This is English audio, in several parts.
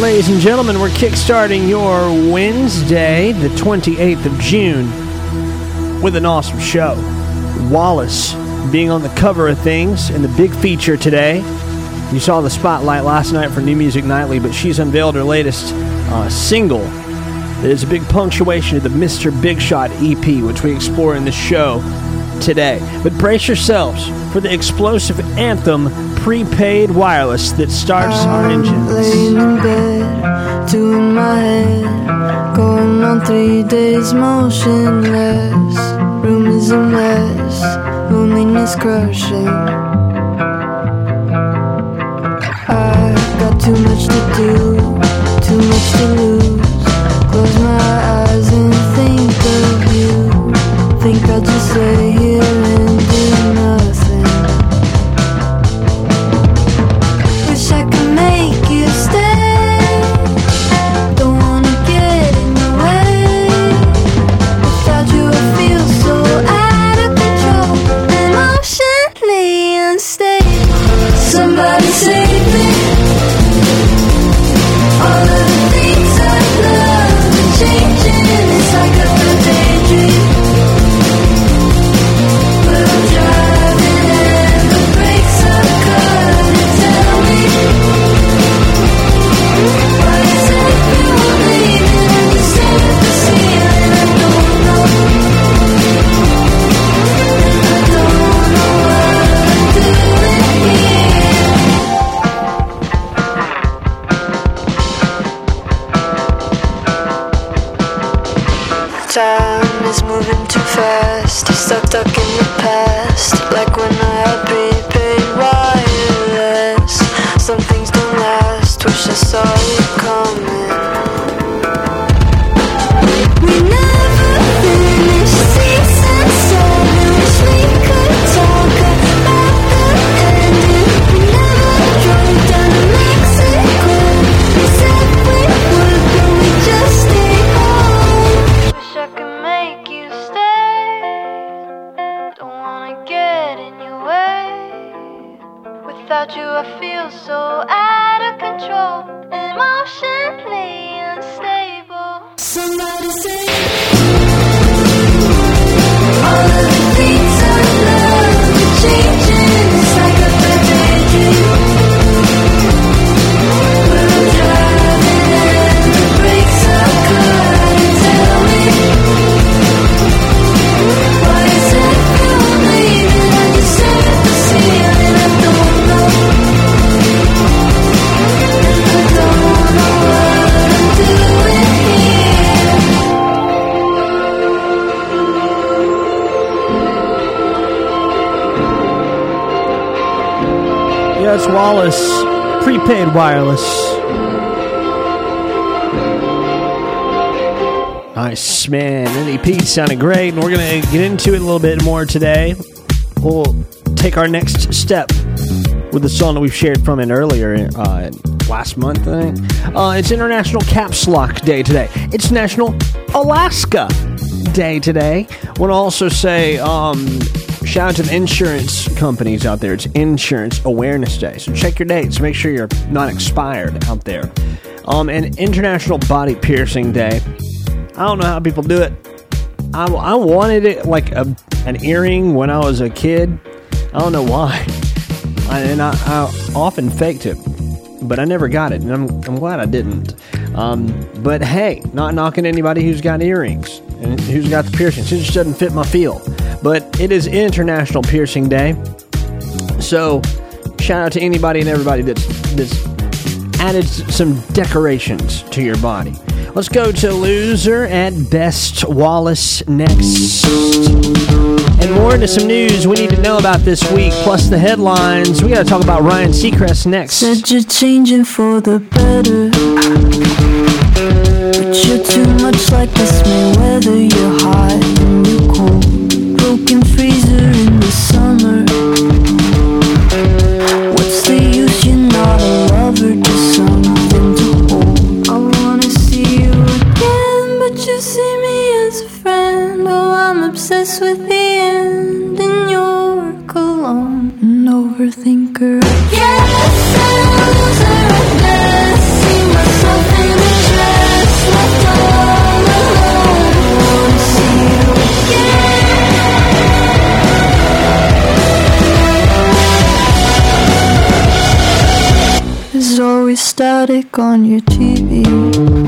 ladies and gentlemen, we're kickstarting your Wednesday, the 28th of June, with an awesome show. Wallice being on the cover of things and the big feature today. You saw the spotlight last night for New Music Nightly, but she's unveiled her latest uh, single that is a big punctuation of the Mr. Big Shot EP, which we explore in the show today. But brace yourselves for the explosive anthem prepaid wireless that starts our engines. Laying in bed, two my head, going on three days motionless. Room is a mess, loneliness crushing. I got too much to do, too much to lose. Close my eyes and think of you. Think I'll just lay here and fast. Stuck, stuck in the past. Like when I had prepaid wireless. Some things don't last. Wish I saw it wireless. Nice, man. NEP sounded great, and we're going to get into it a little bit more today. We'll take our next step with the song that we've shared from it earlier uh, last month, I think. Uh, it's International Caps Lock Day today. It's National Alaska Day today. Want to also say um, shout out to the insurance companies out there. It's Insurance Awareness Day. So check your dates. Make sure you're not expired out there. Um, and International Body Piercing Day. I don't know how people do it. I, I wanted it like a, an earring when I was a kid. I don't know why. I, and I, I often faked it, but I never got it, and I'm, I'm glad I didn't. Um, but hey, not knocking anybody who's got earrings and who's got the piercings. It just doesn't fit my field. But it is International Piercing Day. So shout out to anybody and everybody that's, that's added some decorations to your body. Let's go to loser at best Wallice next. And more into some news we need to know about this week, plus the headlines. We got to talk about Ryan Seacrest next. Said you're changing for the better. But you're too much like this you're Broken freezer static on your TV.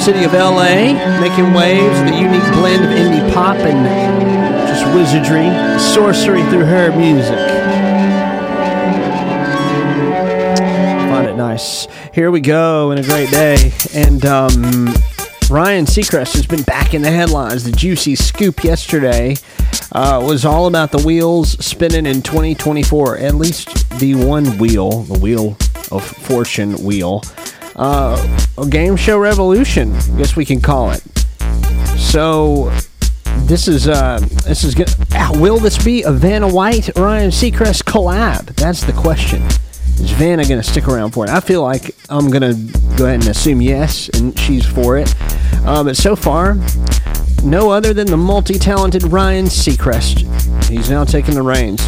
City of LA, making waves with a unique blend of indie pop and just wizardry, sorcery through her music. Find it nice. Here we go, and a great day. And um, Ryan Seacrest has been back in the headlines. The juicy scoop yesterday uh, was all about the wheels spinning in 2024. At least the one wheel, the wheel of fortune wheel, uh, a game show revolution. I guess we can call it. So this is uh, this is good. Will this be a Vanna White Ryan Seacrest collab? That's the question. Is Vanna to stick around for it? I feel like I'm to go ahead and assume yes, and she's for it. Uh, but so far, no other than the multi-talented Ryan Seacrest. He's now taking the reins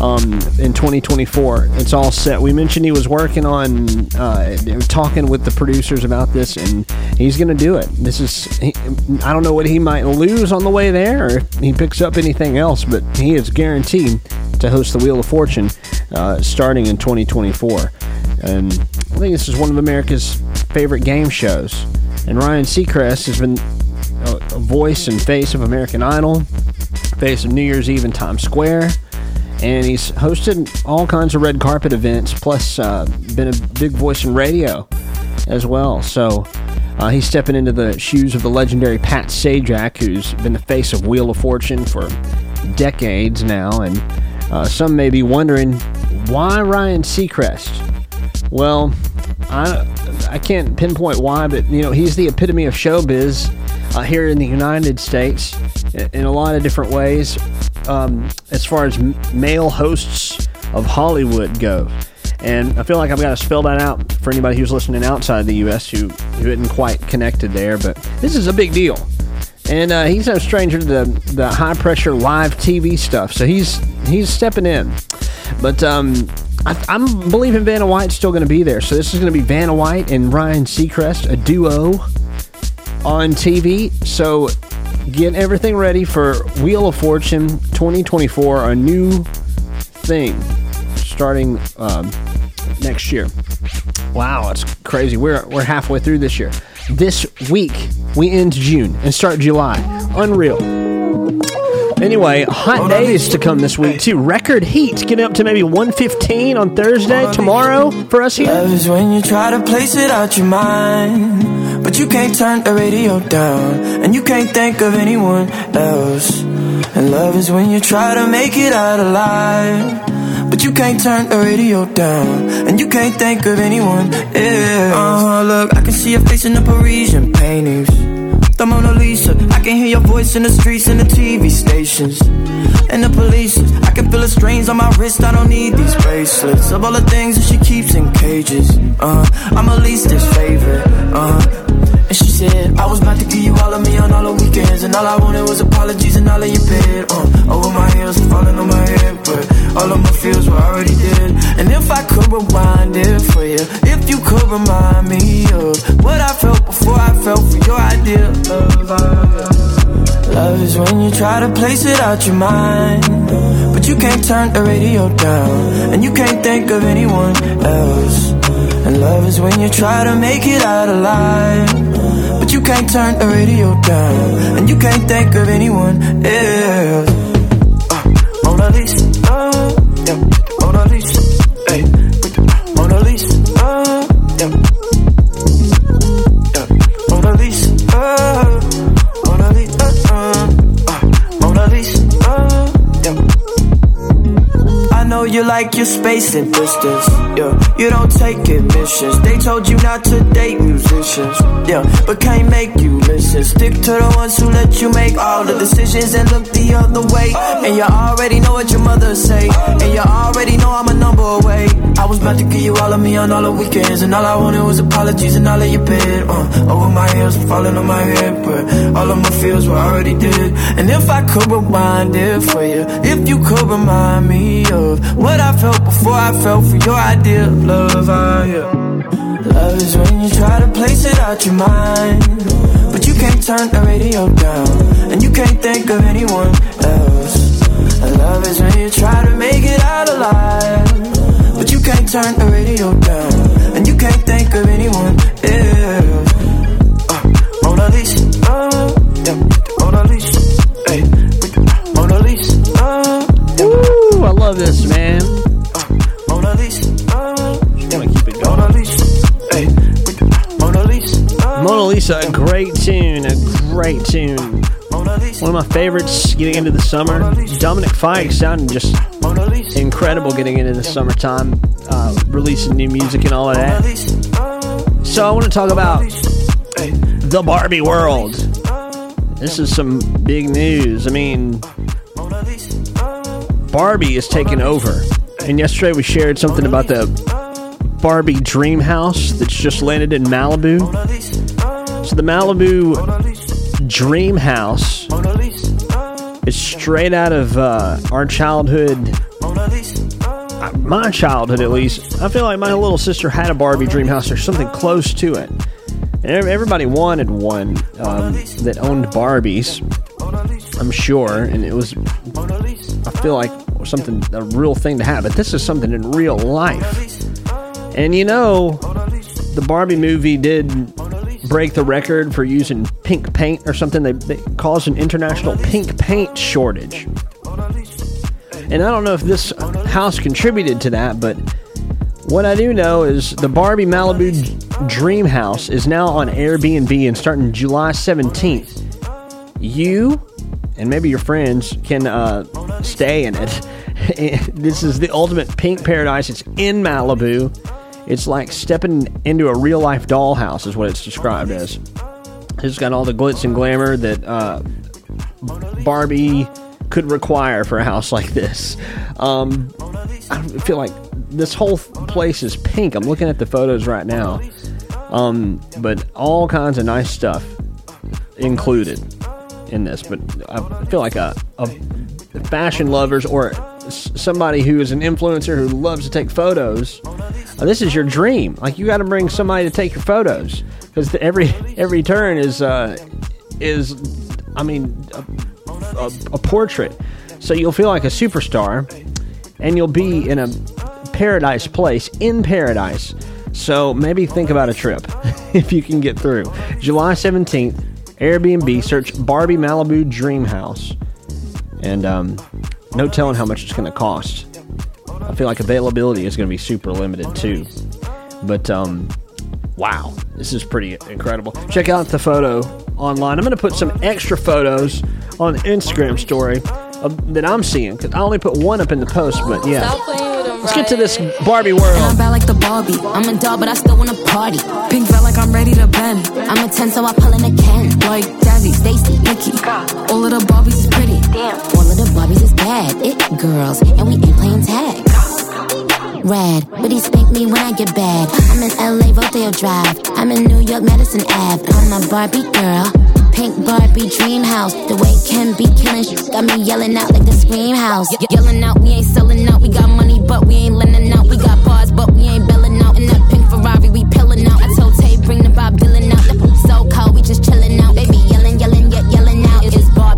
um, in 2024. It's all set. We mentioned he was working on uh, talking with the producers about this, and he's going to do it. This is he, I don't know what he might lose on the way there, or if he picks up anything else, but he is guaranteed to host the Wheel of Fortune uh, starting in 2024. And I think this is one of America's favorite game shows. And Ryan Seacrest has been a, a voice and face of American Idol, face of New Year's Eve in Times Square, and he's hosted all kinds of red carpet events, plus uh, been a big voice in radio as well. So uh, he's stepping into the shoes of the legendary Pat Sajak, who's been the face of Wheel of Fortune for decades now, and uh, some may be wondering why Ryan Seacrest. Well, I I can't pinpoint why, but you know he's the epitome of showbiz uh, here in the United States in, in a lot of different ways. Um, as far as male hosts of Hollywood go, and I feel like I've got to spell that out for anybody who's listening outside the U.S. who who isn't quite connected there. But this is a big deal, and uh, he's no stranger to the the high pressure live TV stuff. So he's he's stepping in, but. Um, I, I'm believing Vanna White's still going to be there. So this is going to be Vanna White and Ryan Seacrest, a duo on TV. So get everything ready for Wheel of Fortune 2024, a new thing starting um, next year. Wow, it's crazy. We're we're halfway through this year. This week we end June and start July. Unreal. Anyway, hot days to come this week too. Record heat getting up to maybe 115 on Thursday tomorrow for us here. Love is when you try to place it out your mind, but you can't turn the radio down, and you can't think of anyone else. And love is when you try to make it out alive, but you can't turn the radio down, and you can't think of anyone else. Uh huh. Look, I can see your face in the Parisian paintings. The Mona Lisa. I can hear your voice in the streets and the TV stations. And the police. I can feel the strains on my wrist. I don't need these bracelets. Of all the things that she keeps in cages. Uh, I'm at least favorite. Uh, and she said, I was about to give you all of me on all the weekends. And all I wanted was apologies and all of your bed. Uh, over my heels and falling on my head. But all of my feels were already dead. And if I could rewind it for you, if you could remind me of what I felt before I felt for your idea of love. Love is when you try to place it out your mind. But you can't turn the radio down. And you can't think of anyone else. And love is when you try to make it out alive. But you can't turn the radio down. And you can't think of anyone else. Uh, Mona Lisa, uh, yeah. Mona Lisa, hey. Mona Lisa, uh, yeah. Yeah. Mona Lisa, uh, Mona Lisa, uh, uh, Mona Lisa, uh, yeah. I know you like your space and distance. Yeah, you don't take admissions. They told you not to date musicians. Yeah, but can't make you listen. Stick to the ones who let you make all the decisions and look the other way. And you already know what your mother say. And you already know I'm a number away. I was about to give you all of me on all the weekends, and all I wanted was apologies and all of your bed. Uh, over my and falling on my head, but all of my feels were already dead. And if I could rewind it for you, if you could remind me of what I felt before I felt for your idea of love, ah, yeah. Love is when you try to place it out your mind, but you can't turn the radio down, and you can't think of anyone else. Love is when you try to make it out alive. But you can't turn the radio down, and you can't think of anyone else. Uh, Mona Lisa, uh, yeah, hey, uh, I love this, man. Hey, Mona Lisa, Mona Lisa, a great tune, a great tune. One of my favorites getting into the summer. Dominic Fike sounding just incredible getting into the summertime, uh, releasing new music and all of that. So I want to talk about the Barbie world. This is some big news. I mean, Barbie is taking over. And yesterday we shared something about the Barbie dream house that's just landed in Malibu. So the Malibu dream house is straight out of uh, our childhood, uh, my childhood at least. I feel like my little sister had a Barbie dream house or something close to it. And everybody wanted one um, that owned Barbies, I'm sure, and it was. I feel like something a real thing to have, but this is something in real life. And you know, the Barbie movie did break the record for using pink paint or something. They, they caused an international pink paint shortage. And I don't know if this house contributed to that, but what I do know is the Barbie Malibu Dream House is now on Airbnb and starting July 17th. You and maybe your friends can uh, stay in it. this is the ultimate pink paradise. It's in Malibu. It's like stepping into a real life dollhouse, is what it's described as. It's got all the glitz and glamour that uh, Barbie could require for a house like this. Um, I feel like this whole place is pink. I'm looking at the photos right now. Um, but all kinds of nice stuff included in this. But I feel like a, a fashion lovers or somebody who is an influencer who loves to take photos. This is your dream. Like you got to bring somebody to take your photos because every every turn is uh, is I mean a, a, a portrait. So you'll feel like a superstar, and you'll be in a paradise place in paradise. So maybe think about a trip if you can get through. July 17th, Airbnb, search Barbie Malibu Dream House. And um, no telling how much it's going to cost. I feel like availability is going to be super limited too. But um, wow, this is pretty incredible. Check out the photo online. I'm going to put some extra photos on Instagram story of, that I'm seeing because I only put one up in the post. But yeah, Stop playing with them Let's get to this Barbie And I'm world. bad like the Barbie. I'm a doll, but I still wanna party. Pink felt like I'm ready to bend. I'm a 10, so I pull in a Ken. Like Jazzy, Stacy, Nikki. All of the Barbies pretty. All of the Barbies is bad. It girls, and we ain't playing tag. Rad, but he spank me when I get bad. I'm in LA, Rodeo Drive. I'm in New York, Madison Ave. I'm a Barbie girl. Pink Barbie dream house. The way Ken be killing shit got me yelling out like the scream house. Ye- yelling out, we ain't selling out. We got money, but we ain't lending out. We got bars, but we ain't belling out. In that pink Ferrari, we pillin' out. I told Tay, bring the Bob Dylan out. The so cold,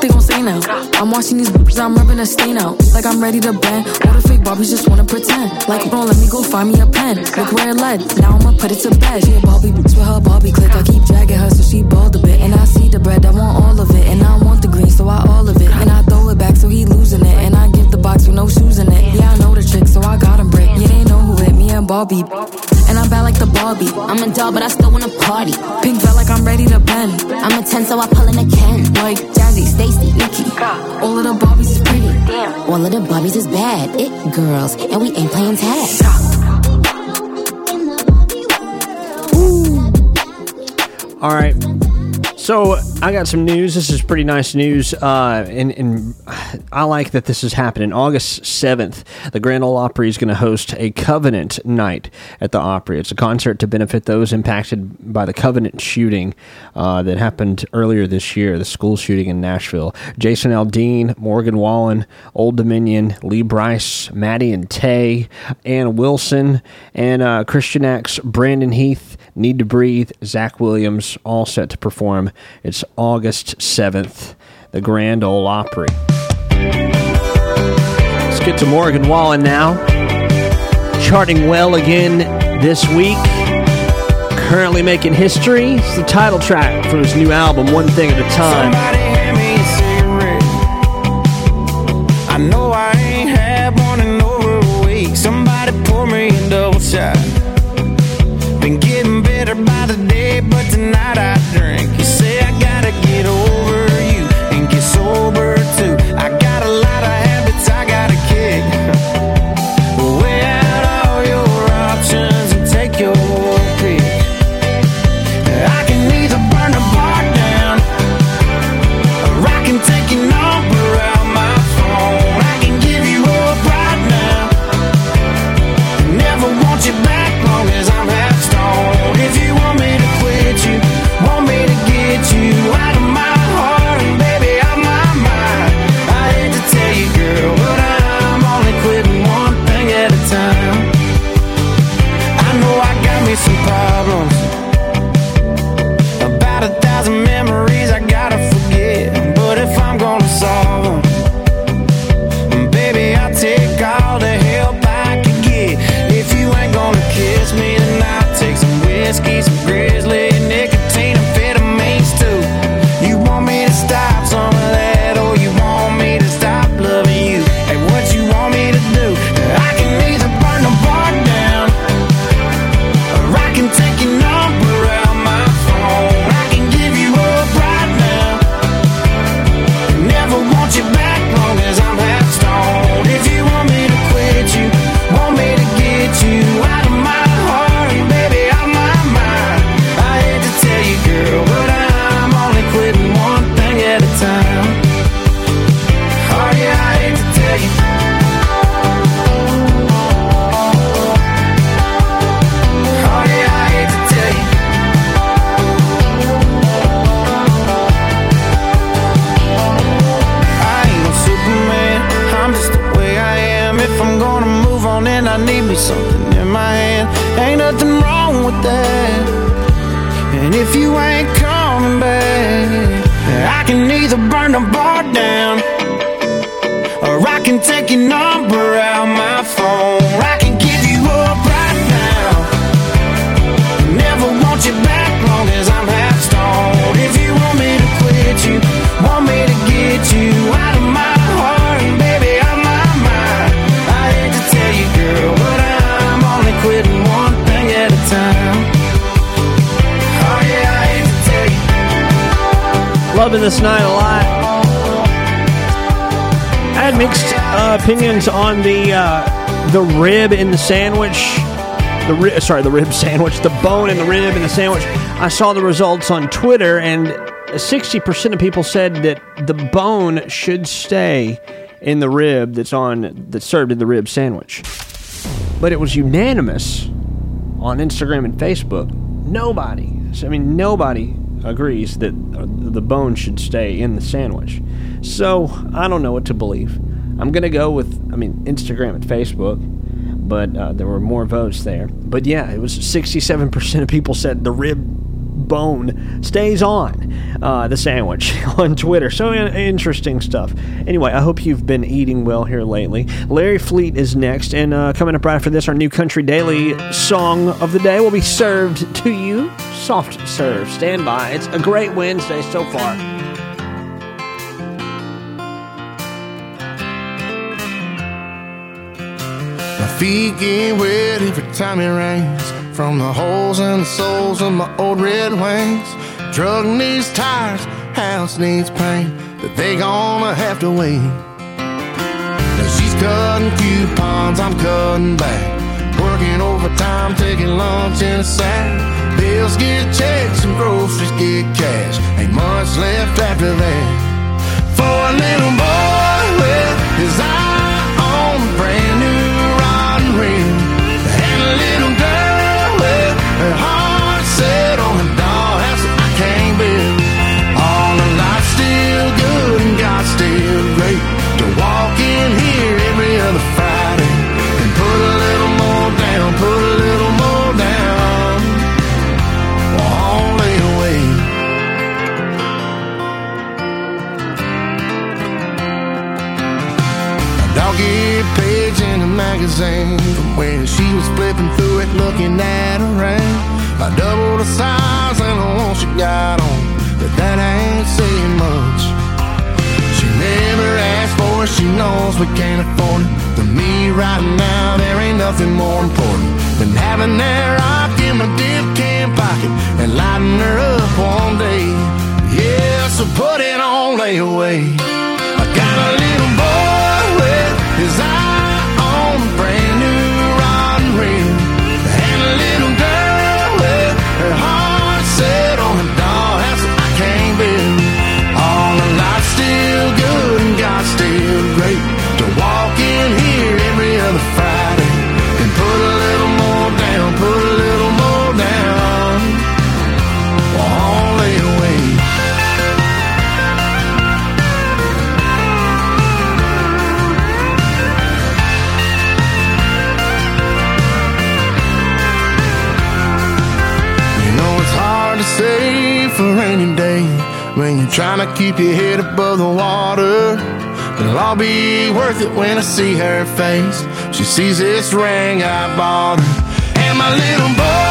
they gon' say now. I'm watching these bitches, I'm rubbing a stain out. Like I'm ready to bend. All the fake Barbies just wanna pretend. Like, bro, let me go find me a pen. Look where it led. Now I'ma put it to bed. She a Barbie bitch with her Barbie click. I keep dragging her so she bald a bit. And I see the bread, I want all of it. And I want the green, so I all of it. And I throw it back so he losing it. And I give the box with no shoes in it. Yeah, I know the trick, so I got him brick. Yeah, they know who hit me and Barbie. And I'm bad like the Barbie. I'm a doll, but I still wanna party. Pink felt like I'm ready to bend. I'm a 10, so I pull in a Ken. Like Jazzy, Stacy, Nikki. All of the Barbies is pretty. Damn. All of the Barbies is bad. It girls, and we ain't playing tag. All right. So I got some news. This is pretty nice news, uh, and, and I like that this is happening. August seventh, the Grand Ole Opry is going to host a Covenant Night at the Opry. It's a concert to benefit those impacted by the Covenant shooting uh, that happened earlier this year, the school shooting in Nashville. Jason Aldean, Morgan Wallen, Old Dominion, Lee Brice, Maddie and Tae, Ann Wilson, and uh, Christian X, Brandon Heath. Need to Breathe, Zach Williams, all set to perform. It's August 7th, the Grand Ole Opry. Let's get to Morgan Wallen now. Charting well again this week. Currently making history. It's the title track from his new album, One Thing at a Time. I know I ain't had one in over a week. Somebody pour me a double shot. Rib in the sandwich. The ri- sorry, the rib sandwich, the bone and the rib in the sandwich. I saw the results on Twitter, and sixty percent of people said that the bone should stay in the rib that's on that's served in the rib sandwich. But it was unanimous on Instagram and Facebook. Nobody, I mean, nobody agrees that uh, the bone should stay in the sandwich. So I don't know what to believe. I'm gonna go with, I mean, Instagram and Facebook, but uh, there were more votes there. But yeah, it was 67% of people said the rib bone stays on uh, the sandwich on Twitter. So interesting stuff. Anyway, I hope you've been eating well here lately. Larry Fleet is next, and uh, coming up right after this, our new Country Daily song of the day will be served to you. Soft serve. Stand by. It's a great Wednesday so far. My feet get wet every time it rains. From the holes in the soles of my old red wings. Truck needs tires, house needs paint But they gonna have to wait Now she's cutting coupons, I'm cutting back. Working overtime, taking lunch in a sack. Bills get checks and groceries get cash. Ain't much left after that. For a little boy with his eye on a brand magazine from when she was flipping through it looking at her ring. I doubled the size and the one she got on, but that ain't saying much. She never asked for it, she knows we can't afford it. To me right now, there ain't nothing more important than having that rock in my dip can pocket and lighting her up one day. Yeah, so put it on layaway. I got a little boy keep your head above the water. It'll all be worth it when I see her face. She sees this ring I bought her. And my little boy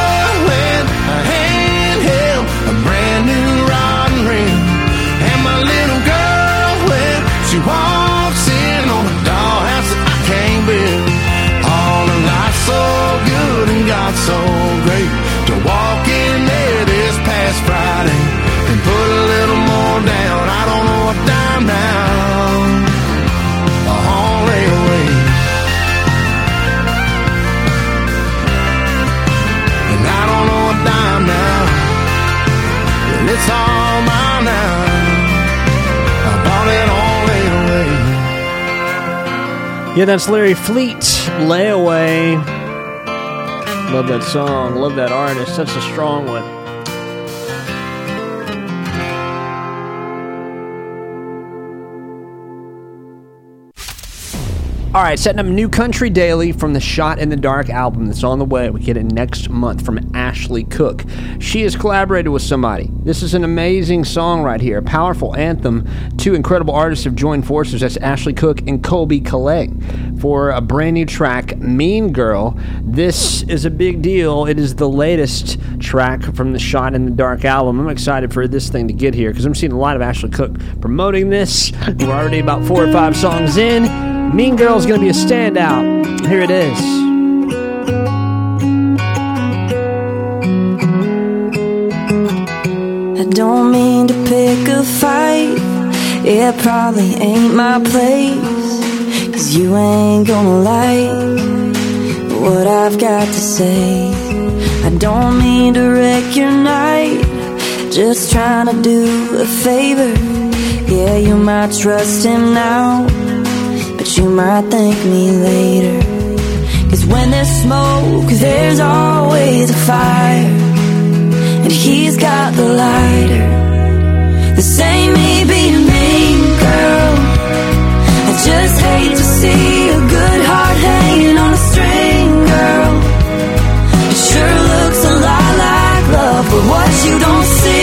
Yeah, that's Larry Fleet, Layaway. Love that song. Love that artist. Such a strong one. All right, setting up New Country Daily from the Shot in the Dark album that's on the way. We get it next month from Ashley Cooke. She has collaborated with somebody. This is an amazing song right here, a powerful anthem. Two incredible artists have joined forces. That's Ashley Cooke and Colbie Caillat for a brand new track, Mean Girl. This is a big deal. It is the latest track from the Shot in the Dark album. I'm excited for this thing to get here because I'm seeing a lot of Ashley Cooke promoting this. We're already about four or five songs in. Mean Girl's gonna be a standout. Here it is. I don't mean to pick a fight It probably ain't my place. Cause you ain't gonna like what I've got to say. I don't mean to wreck your night. Just trying to do a favor. Yeah, you might trust him now. You might thank me later. Cause when there's smoke, there's always a fire. And he's got the lighter. The same me being a mean girl. I just hate to see a good heart hanging on a string, girl. It sure looks a lot like love, but what you don't see,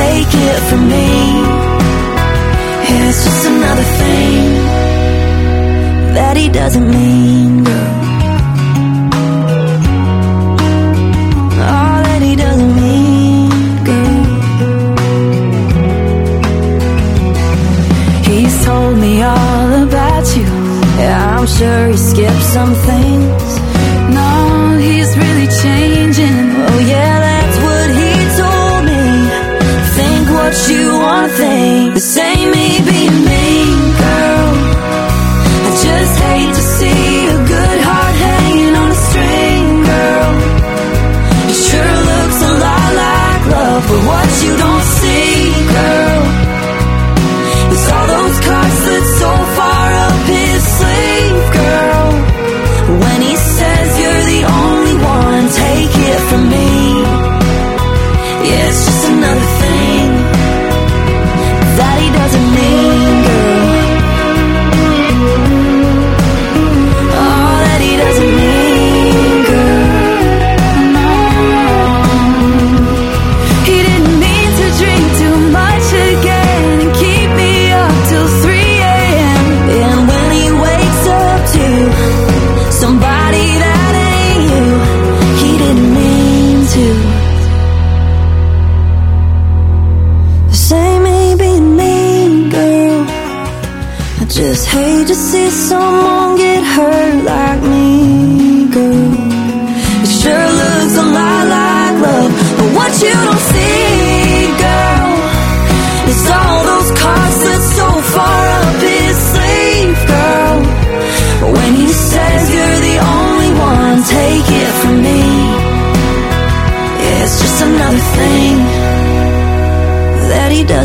take it from me. It's just another thing that he doesn't mean, girl. All that he doesn't mean, girl. He's told me all about you. Yeah, I'm sure he skipped some things. No, he's really changing. Oh, yeah, You want to think. This ain't me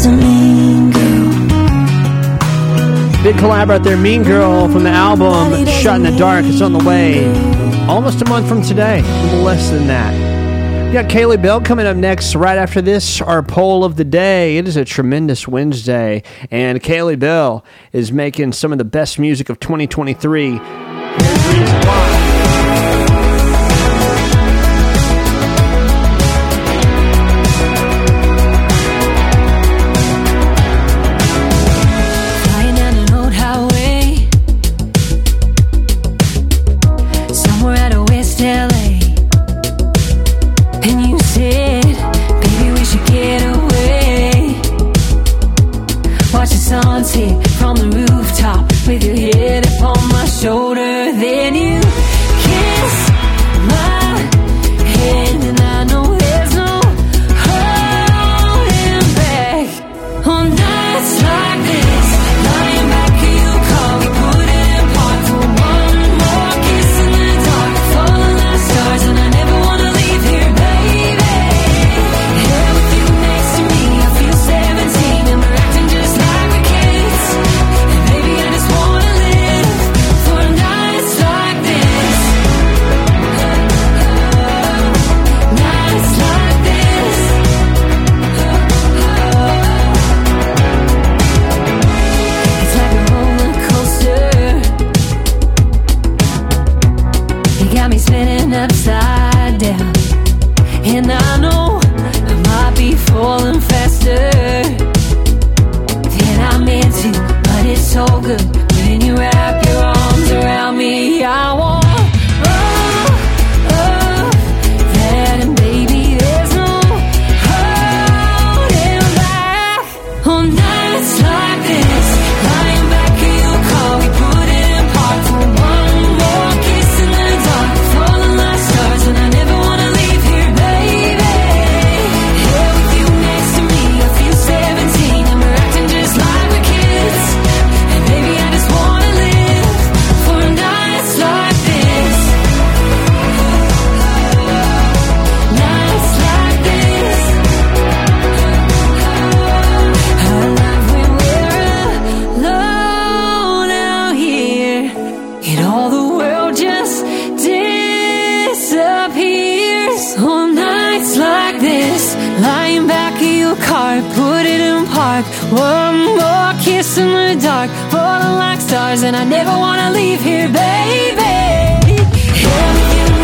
that he doesn't mean, girl. Big collab out there, Mean Girl from the album Shot in the Dark. It's on the way almost a month from today, less than that. We got Kaylee Bell coming up next. Right after this, our poll of the day. It is a tremendous Wednesday, and Kaylee Bell is making some of the best music of 2023. And I know I might be falling faster than I meant to, but it's so good stars, and I never wanna leave here, baby.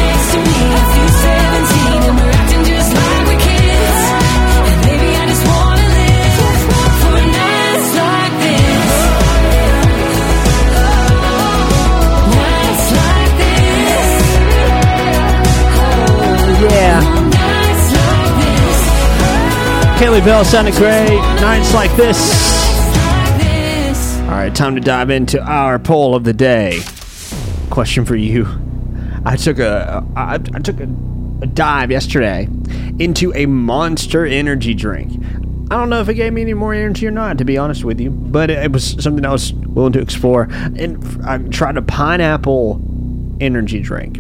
Next to me? I feel 17, and we're acting just like we're. And baby, I just wanna live for like this. Nights like this. Yeah. Like this. Kaylee Bell sounded great. Nights like this. Right, time to dive into our poll of the day. Question for you. I took a I, I took a, a dive yesterday into a Monster Energy drink. I don't know if it gave me any more energy or not, to be honest with you, but it, it was something I was willing to explore. And I tried a pineapple energy drink.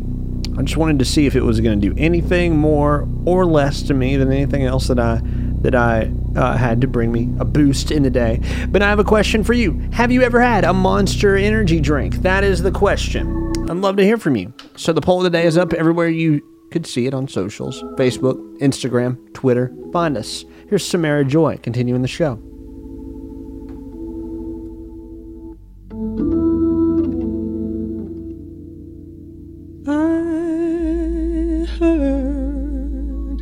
I just wanted to see if it was going to do anything more or less to me than anything else that I that I uh, had to bring me a boost in the day. But I have a question for you: Have you ever had a Monster Energy drink? That is the question. I'd love to hear from you. So the poll of the day is up everywhere you could see it on socials: Facebook, Instagram, Twitter. Find us. Here's Samara Joy continuing the show. I heard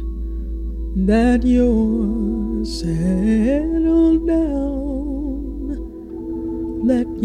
that you're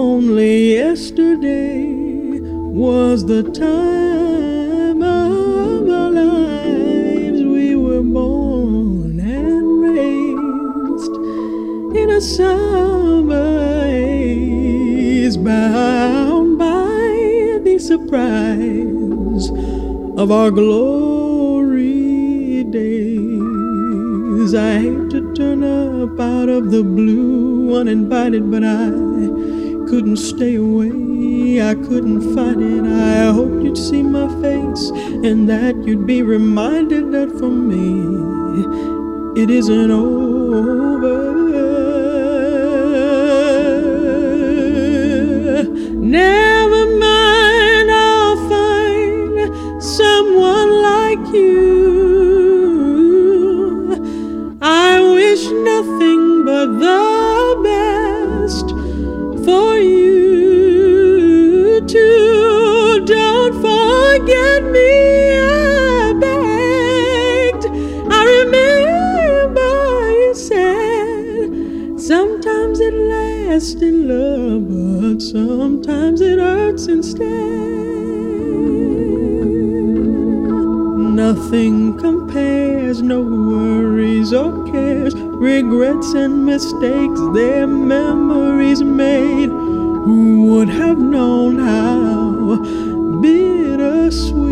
Only yesterday was the time of our lives. We were born and raised in a summer haze, bound by the surprise of our glory days. I hate to turn up out of the blue uninvited, but I couldn't stay away. I couldn't fight it. I hoped you'd see my face and that you'd be reminded that for me it isn't over. Never mind, I'll find someone like you. I wish nothing but the best for sometimes it hurts instead. Nothing compares, no worries or cares, regrets and mistakes, their memories made who would have known how bittersweet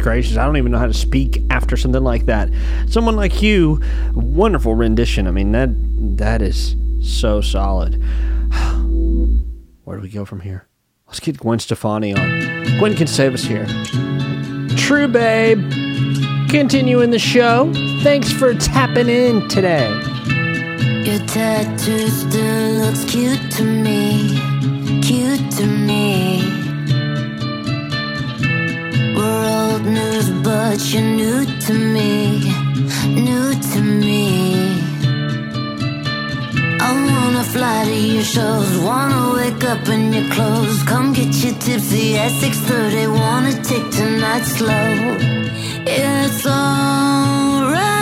gracious, I don't even know how to speak after something like that. Someone like you, wonderful rendition. I mean, that that is so solid. Where do we go from here? Let's get Gwen Stefani on. Gwen can save us here. True, babe. Continuing the show. Thanks for tapping in today. Your tattoo still looks cute to me, cute to me. We're old news, but you're new to me, new to me. I wanna fly to your shows, wanna wake up in your clothes, come get you tipsy at 6:30, wanna take tonight slow. It's alright.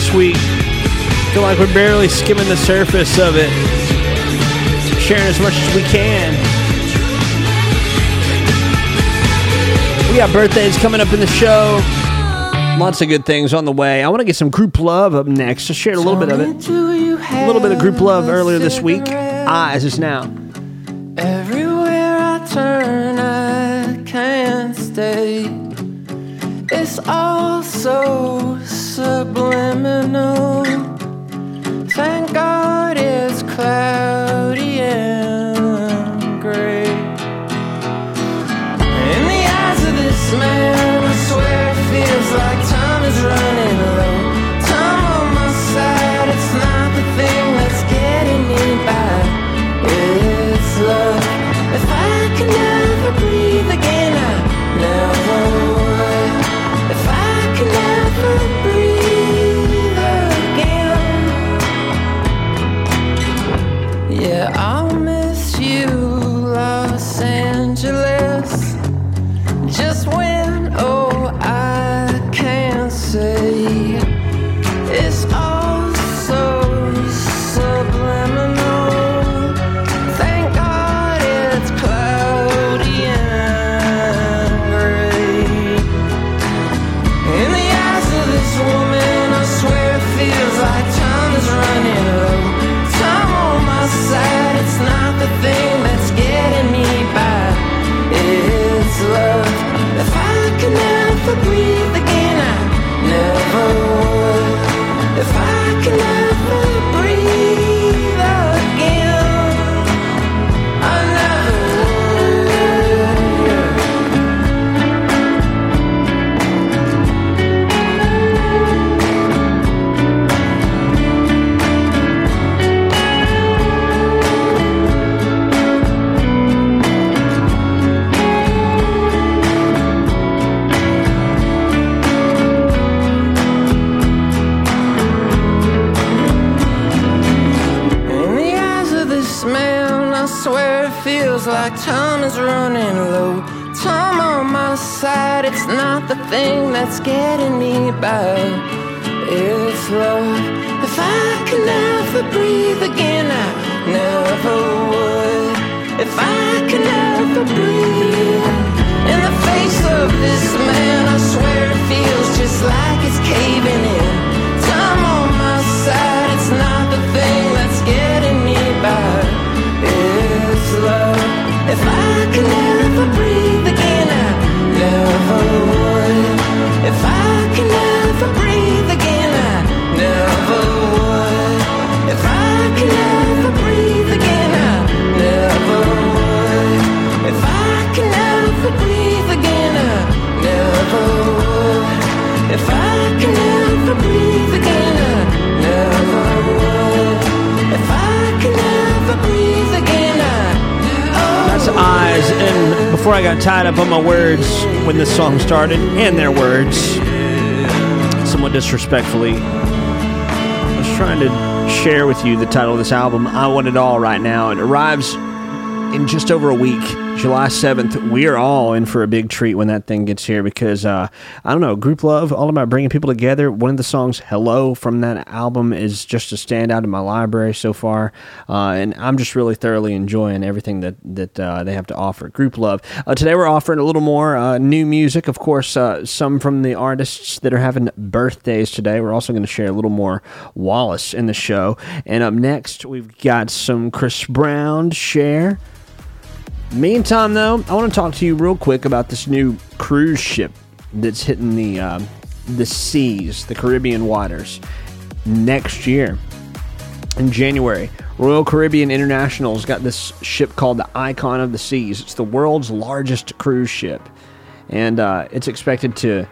This week. Feel like we're barely skimming the surface of it. Sharing as much as we can. We got birthdays coming up in the show. Lots of good things on the way. I want to get some group love up next. I shared a little bit of it. A little bit of group love earlier this week. Ah, Eyes is now. Everywhere I turn, I can't stay. It's all so before I got tied up on my words when this song started, and their words, somewhat disrespectfully, I was trying to share with you the title of this album, I Want It All, right now. It arrives in just over a week, July 7th. We are all in for a big treat when that thing gets here because, uh, I don't know, Group Love, all about bringing people together. One of the songs, Hello, from that album is just a standout in my library so far. Uh, and I'm just really thoroughly enjoying everything that, that uh, they have to offer. Group Love. Uh, today we're offering a little more uh, new music. Of course, uh, some from the artists that are having birthdays today. We're also going to share a little more Wallice in the show. And up next, we've got some Chris Brown share. Meantime, though, I want to talk to you real quick about this new cruise ship that's hitting the uh, the seas, the Caribbean waters, next year in January. Royal Caribbean International's got this ship called the Icon of the Seas. It's the world's largest cruise ship, and uh, it's expected to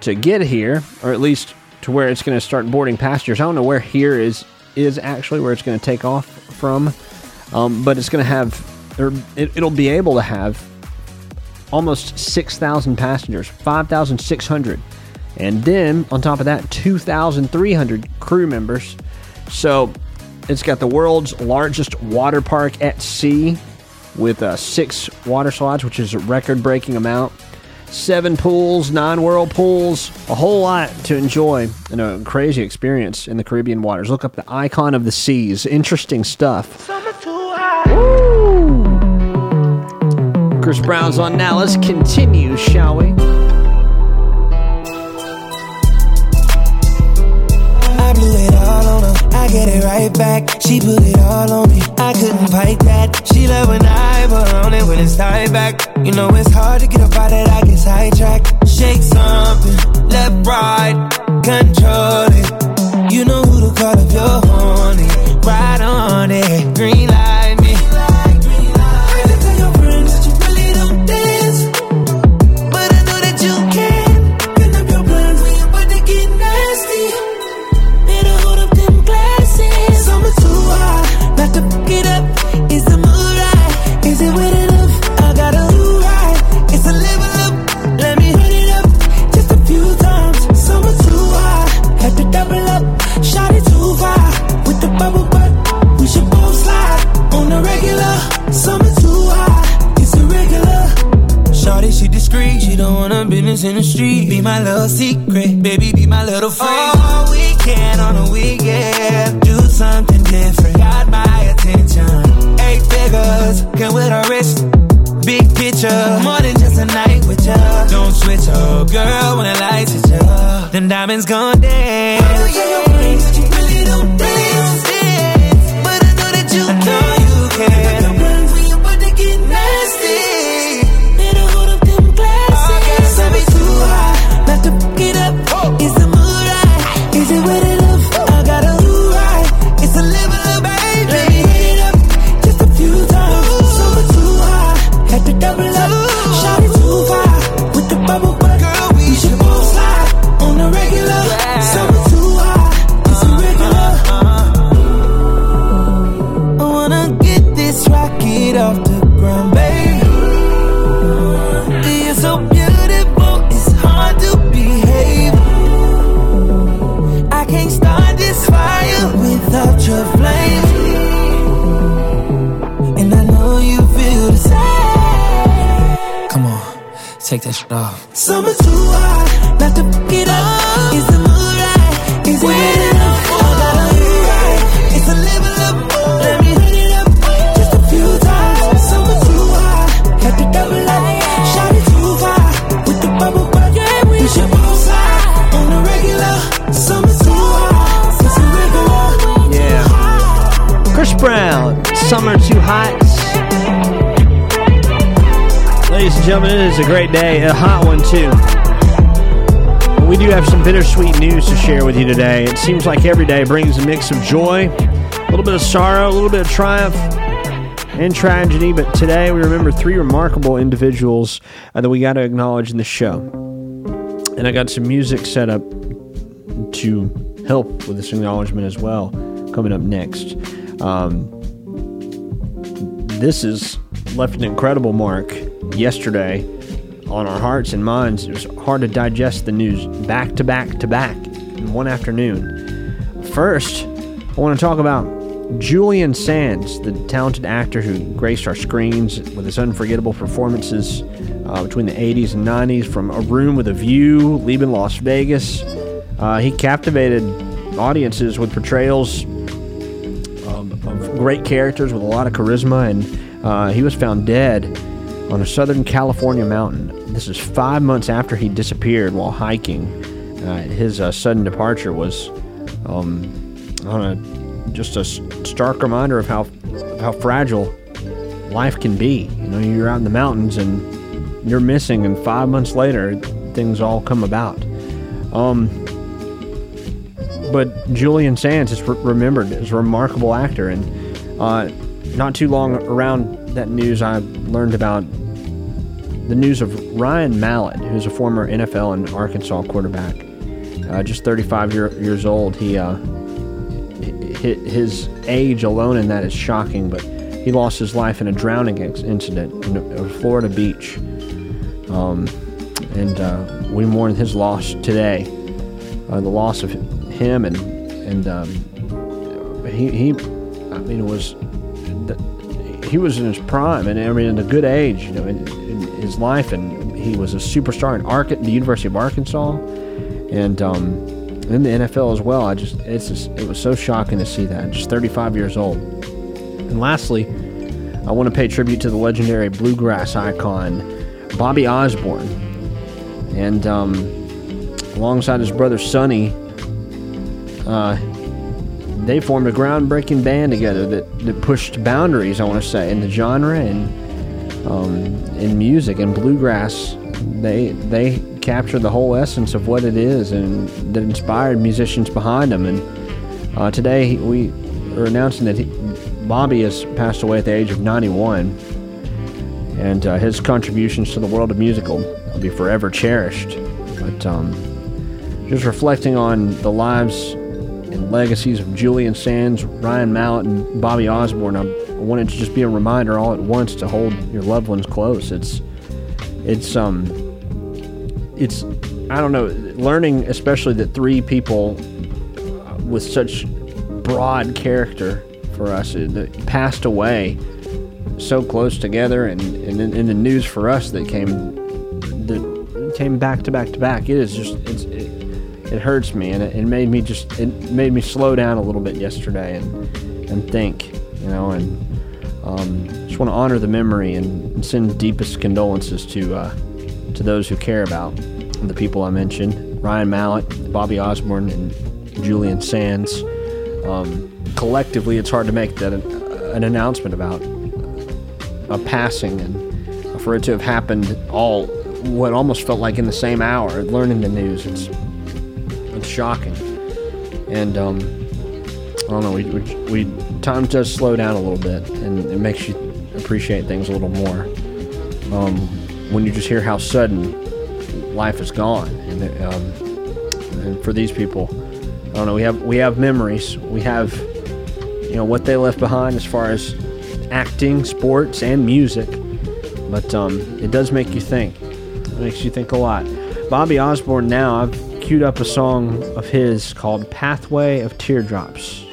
to get here, or at least to where it's going to start boarding passengers. I don't know where here is is actually where it's going to take off from, um, but it's going to have, it, it'll be able to have almost six thousand passengers, five thousand six hundred, and then on top of that, two thousand three hundred crew members. So it's got the world's largest water park at sea with uh, six water slides, which is a record breaking amount. Seven pools, nine whirlpools, a whole lot to enjoy and a crazy experience in the Caribbean waters. Look up the icon of the seas. Interesting stuff. Chris Brown's on now. Let's continue, shall we? I get it right back. She put it all on me. I couldn't fight that. She love when I put on it when it's tied back. You know it's hard to get up out that. I get sidetracked. Shake something, left, right, control it. You know who to call if you're horny. On it, green light Ladies and gentlemen, it is a great day, a hot one too. We do have some bittersweet news to share with you today. It seems like every day brings a mix of joy, a little bit of sorrow, a little bit of triumph, and tragedy. But today we remember three remarkable individuals uh, that we got to acknowledge in the show. And I got some music set up to help with this acknowledgement as well coming up next. Um, this has left an incredible mark yesterday on our hearts and minds. It was hard to digest the news back to back to back in one afternoon. First, I want to talk about Julian Sands, the talented actor who graced our screens with his unforgettable performances uh, between the 80s and 90s from A Room with a View, Leaving Las Vegas. Uh, he captivated audiences with portrayals um, of great characters with a lot of charisma, and uh, he was found dead on a Southern California mountain. This is five months after he disappeared while hiking. Uh, his uh, sudden departure was um, on a, just a stark reminder of how how fragile life can be. You know, you're out in the mountains and you're missing, and five months later, things all come about. Um, but Julian Sands is re- remembered as a remarkable actor, and uh, not too long around that news, I learned about the news of Ryan Mallett, who's a former NFL and Arkansas quarterback. Uh, just 35 year, years old. He uh, hi- his age alone in that is shocking, but he lost his life in a drowning incident in a, Florida beach. Um, and uh, we mourn his loss today. Uh, the loss of him and and um, he he I mean it was he was in his prime and I mean in a good age you know in, in his life and he was a superstar in Ark the University of Arkansas and um, in the NFL as well. I just it's just, it was so shocking to see that. Just 35 years old. And lastly I want to pay tribute to the legendary bluegrass icon Bobby Osborne. And um, alongside his brother Sonny uh, they formed a groundbreaking band together that, that pushed boundaries, I want to say, in the genre and um, in music and bluegrass. They they captured the whole essence of what it is and that inspired musicians behind them. And uh, today we are announcing that he, Bobby has passed away at the age of 91, and uh, his contributions to the world of musical will, be forever cherished. But um, just reflecting on the lives and legacies of Julian Sands, Ryan Mallett, and Bobby Osborne. I wanted to just be a reminder all at once to hold your loved ones close. It's, it's, um, it's, I don't know, learning especially that three people with such broad character for us uh, that passed away so close together, and, and in, in the news for us that came, that came back to back to back. It is just, it's, it, it hurts me and it, it made me just it made me slow down a little bit yesterday and and think you know and um, just want to honor the memory and, and send deepest condolences to uh, to those who care about the people I mentioned Ryan Mallett Bobby Osborne and Julian Sands. Um, collectively it's hard to make that an, an announcement about a passing and for it to have happened all what almost felt like in the same hour learning the news it's it's shocking. And um, I don't know, we, we, we time does slow down a little bit, and it makes you appreciate things a little more. Um, when you just hear how sudden life is gone, and um, and for these people, I don't know, we have we have memories, we have you know what they left behind as far as acting, sports, and music. But um, it does make you think. It makes you think a lot. Bobby Osborne now, I've queued up a song of his called Pathway of Teardrops.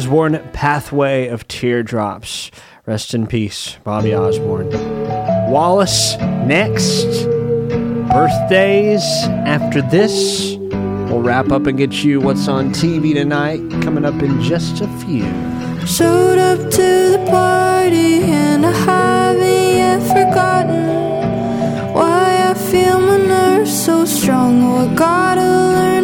Osborne, Pathway of Teardrops. Rest in peace, Bobby Osborne. Wallice, next. Birthdays after this. We'll wrap up and get you what's on TV tonight, coming up in just a few. Showed up to the party and I haven't yet forgotten why I feel my nerves so strong. Oh, I gotta learn.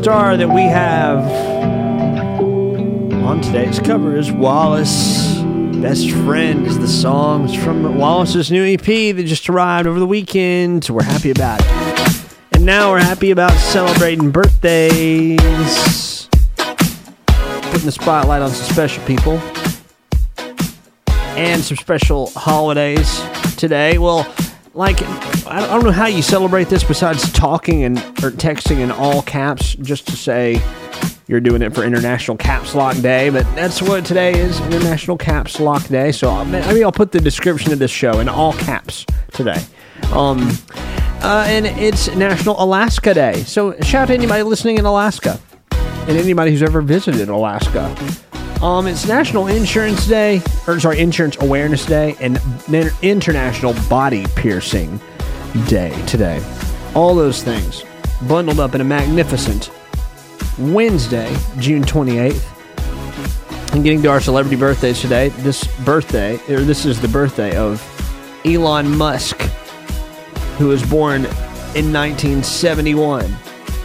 Star that we have on today's cover is Wallice. Best Friend is the song. It's from Wallice's new EP that just arrived over the weekend. So we're happy about it. And now we're happy about celebrating birthdays. Putting the spotlight on some special people. And some special holidays today. Well, like, I don't know how you celebrate this besides talking and or texting in all caps just to say you're doing it for International Caps Lock Day, but that's what today is International Caps Lock Day. So I mean, I'll put the description of this show in all caps today. Um, uh, and it's National Alaska Day. So shout out to anybody listening in Alaska and anybody who's ever visited Alaska. Um, it's National Insurance Day, or sorry, Insurance Awareness Day, and International Body Piercing Day today. All those things bundled up in a magnificent Wednesday, June 28th. And getting to our celebrity birthdays today. This birthday, or this is the birthday of Elon Musk, who was born in 1971.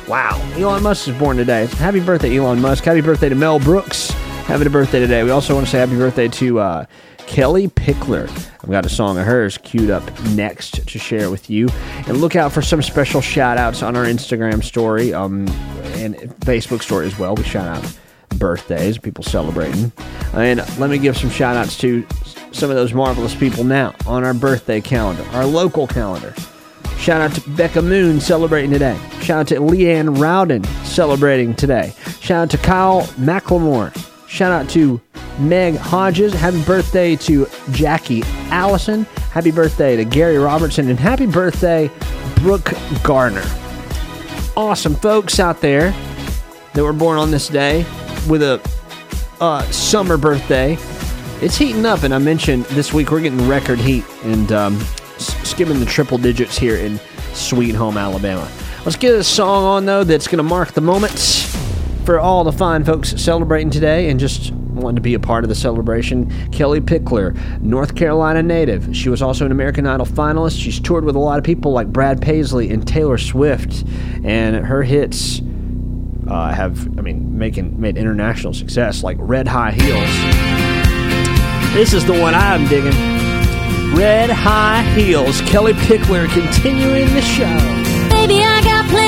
Wow, Elon Musk is born today. Happy birthday, Elon Musk. Happy birthday to Mel Brooks. Having a birthday today. We also want to say happy birthday to uh, Kellie Pickler. I've got a song of hers queued up next to share with you. And look out for some special shout outs on our Instagram story um, and Facebook story as well. We shout out birthdays, people celebrating. And let me give some shout outs to some of those marvelous people now on our birthday calendar, our local calendar. Shout out to Becca Moon celebrating today. Shout out to Leanne Rowden celebrating today. Shout out to Kyle McLemore. Shout out to Meg Hodges. Happy birthday to Jackie Allison. Happy birthday to Gary Robertson. And happy birthday, Brooke Garner. Awesome folks out there that were born on this day with a uh, summer birthday. It's heating up, and I mentioned this week we're getting record heat and um, skimming the triple digits here in Sweet Home, Alabama. Let's get a song on, though, that's going to mark the moments for all the fine folks celebrating today and just wanting to be a part of the celebration. Kellie Pickler, North Carolina native. She was also an American Idol finalist. She's toured with a lot of people like Brad Paisley and Taylor Swift, and her hits uh, have, I mean, making made international success like Red High Heels. This is the one I'm digging. Red High Heels. Kellie Pickler continuing the show. Baby, I got plans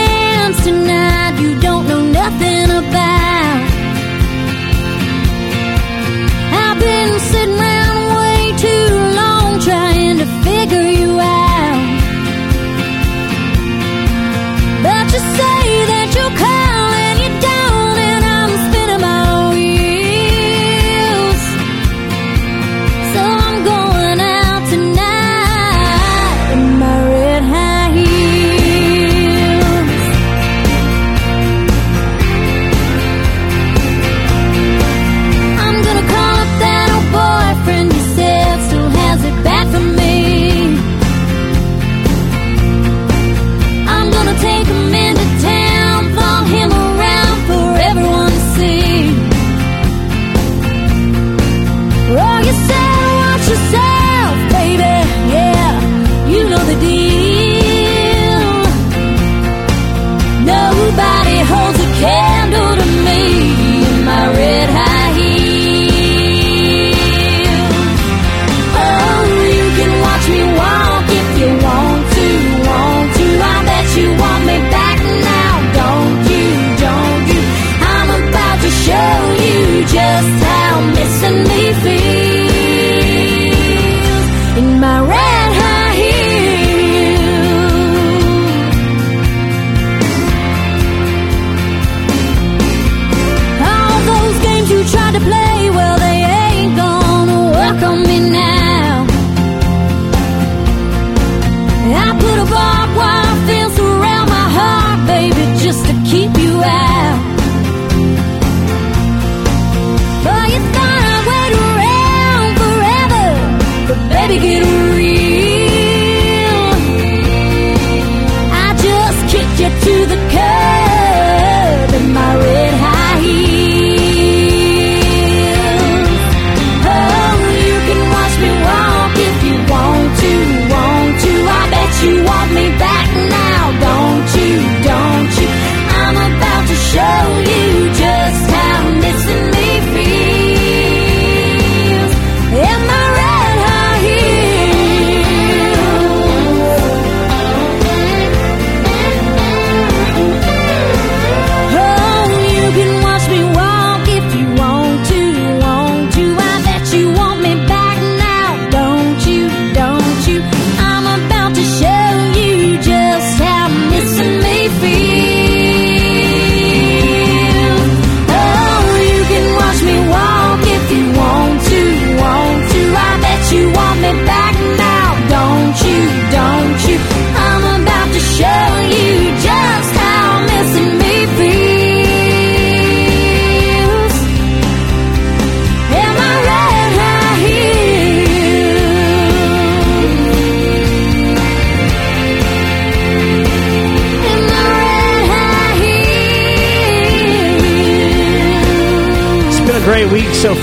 tonight you don't know nothing about. I've been sitting around way too long trying to figure you out. But you say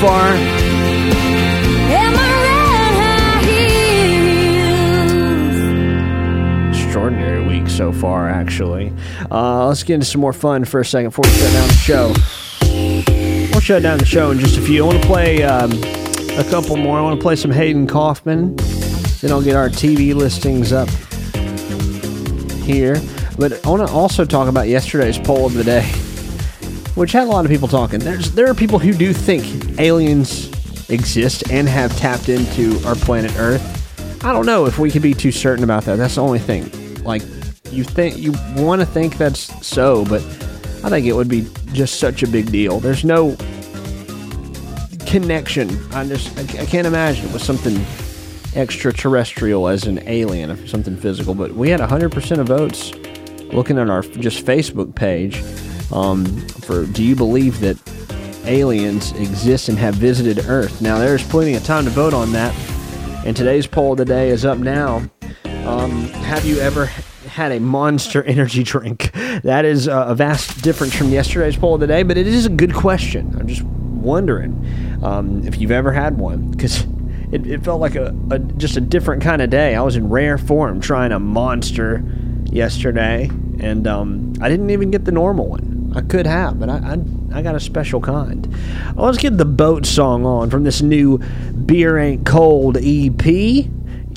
far. And my high heels. Extraordinary week so far, actually. Uh, let's get into some more fun for a second before we shut down the show. We'll shut down the show in just a few. I want to play um, a couple more. I want to play some Hayden Kaufman. Then I'll get our TV listings up here. But I want to also talk about yesterday's poll of the day, which had a lot of people talking. There's there are people who do think aliens exist and have tapped into our planet Earth. I don't know if we could be too certain about that. That's the only thing. Like you think you want to think that's so, but I think it would be just such a big deal. There's no connection. I just I, I can't imagine it was something extraterrestrial as an alien or something physical. But we had 100% of votes looking at our just Facebook page um, for do you believe that aliens exist and have visited Earth? Now there's plenty of time to vote on that. And today's poll of the day is up now. Um, have you ever had a monster energy drink? That is uh, a vast difference from yesterday's poll of the day, but it is a good question. I'm just wondering um, if you've ever had one because it, it felt like a, a just a different kind of day. I was in rare form trying a monster yesterday, and um, I didn't even get the normal one. I could have, but I, I, I got a special kind. Well, let's get the boat song on from this new Beer Ain't Cold EP.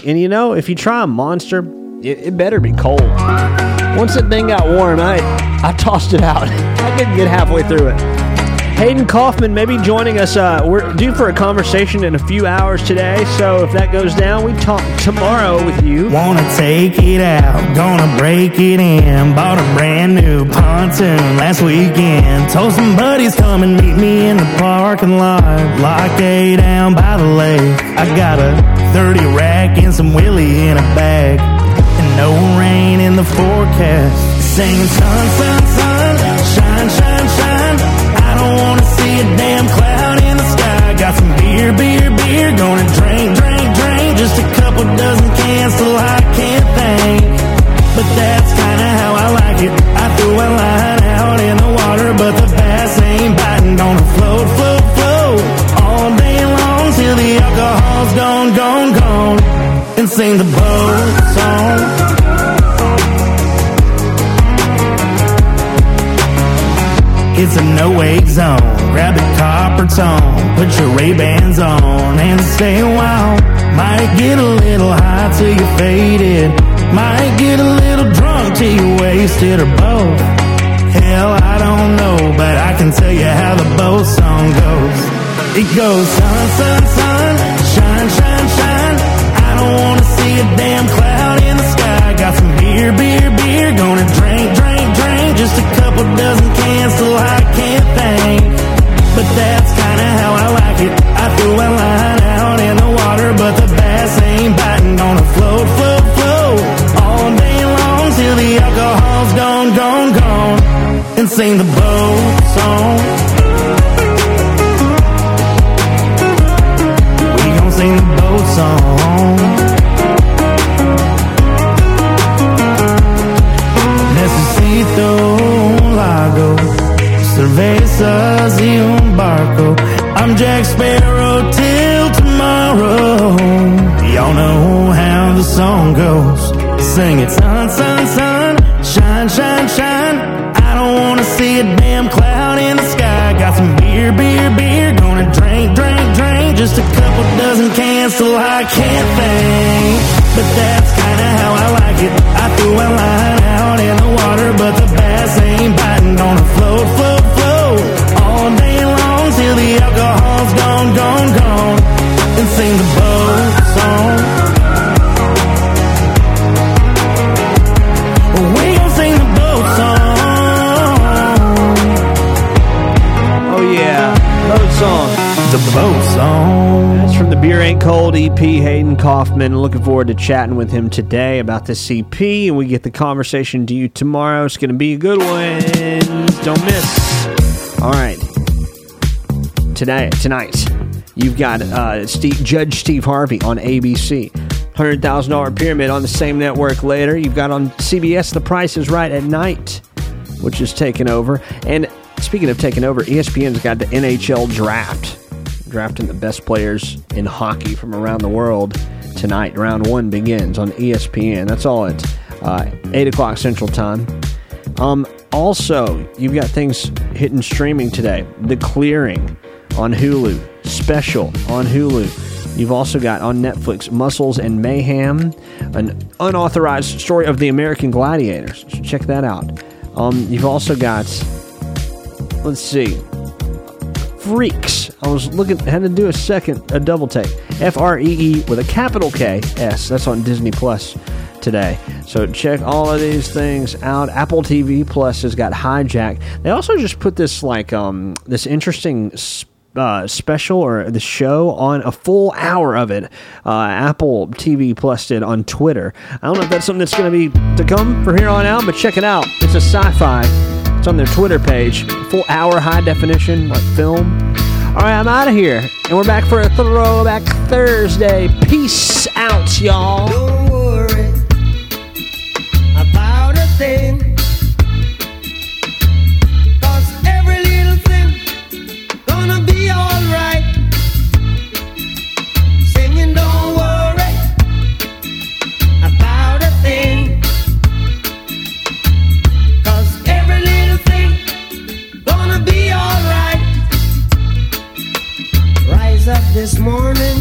And you know, if you try a monster, it, it better be cold. Once that thing got warm, I, I tossed it out. I couldn't get halfway through it. Hayden Kaufman may be joining us. Uh, we're due for a conversation in a few hours today, so if that goes down, we talk tomorrow with you. Wanna take it out, gonna break it in. Bought a brand new pontoon last weekend. Told some buddies come and meet me in the parking lot. Lock A down by the lake. I got a 30 rack and some Willie in a bag. And no rain in the forecast. Singing sun, sun, sun, shine, shine, shine. See a damn cloud in the sky. Got some beer, beer, beer. Gonna drink, drink, drink. Just a couple dozen cans till I can't think. But that's kinda how I like it. I threw a line out in the water, but the bass ain't biting. Gonna float, float, float all day long till the alcohol's gone, gone, gone. And sing the boat song. It's a no wake zone. Grab the copper tone, put your Ray Bans on, and stay a while. Might get a little high till you're faded. Might get a little drunk till you're wasted or both. Hell, I don't know, but I can tell you how the boat song goes. It goes sun, sun, sun, shine, shine, shine. I don't wanna see a damn cloud in the sky. Got some beer, beer, beer. Gonna drink, drink, drink. Just a couple dozen cans till I can't think. But that's kinda how I like it. I threw a line out in the water, but the bass ain't biting. Gonna float, float, float all day long till the alcohol's gone, gone, gone. And sing the boat song. We gon' sing the boat song. Necesito lago, cervezas y un barco. I'm Jack Sparrow till tomorrow. Y'all know how the song goes. Sing it, sun, sun, sun, shine, shine, shine. I don't wanna see a damn cloud in the sky. Got some beer, beer, beer. Gonna drink, drink. Just a couple dozen cans till I can't think. But that's kinda how I like it. I threw a line out in the water, but the bass ain't biting. Gonna float, float, float all day long till the alcohol's gone, Cold EP, Hayden Kaufman. Looking forward to chatting with him today about the CP, and we get the conversation to you tomorrow. It's going to be a good one. Don't miss. All right. Today, tonight, you've got uh, Steve, Judge Steve Harvey on ABC. $100,000 pyramid on the same network later. You've got on CBS The Price is Right at night, which is taking over. And speaking of taking over, ESPN's got the NHL draft, drafting the best players in hockey from around the world tonight. Round one begins on ESPN. That's all at uh, 8 o'clock Central Time. Um, also, you've got things hitting streaming today. The Clearing on Hulu, Special on Hulu. You've also got on Netflix Muscles and Mayhem, an unauthorized story of the American Gladiators. Check that out. Um, you've also got, let's see, Freaks. I was looking, had to do a second, a double take. F R E E with a capital K S. That's on Disney Plus today. So check all of these things out. Apple TV Plus has got Hijack. They also just put this like um this interesting. Uh, special or the show on a full hour of it. Uh, Apple TV Plus did on Twitter. I don't know if that's something that's going to be to come from here on out, but check it out. It's a sci-fi. On their Twitter page. Full hour, high definition, like film. All right, I'm out of here, and we're back for a throwback Thursday. Peace out, y'all. This morning.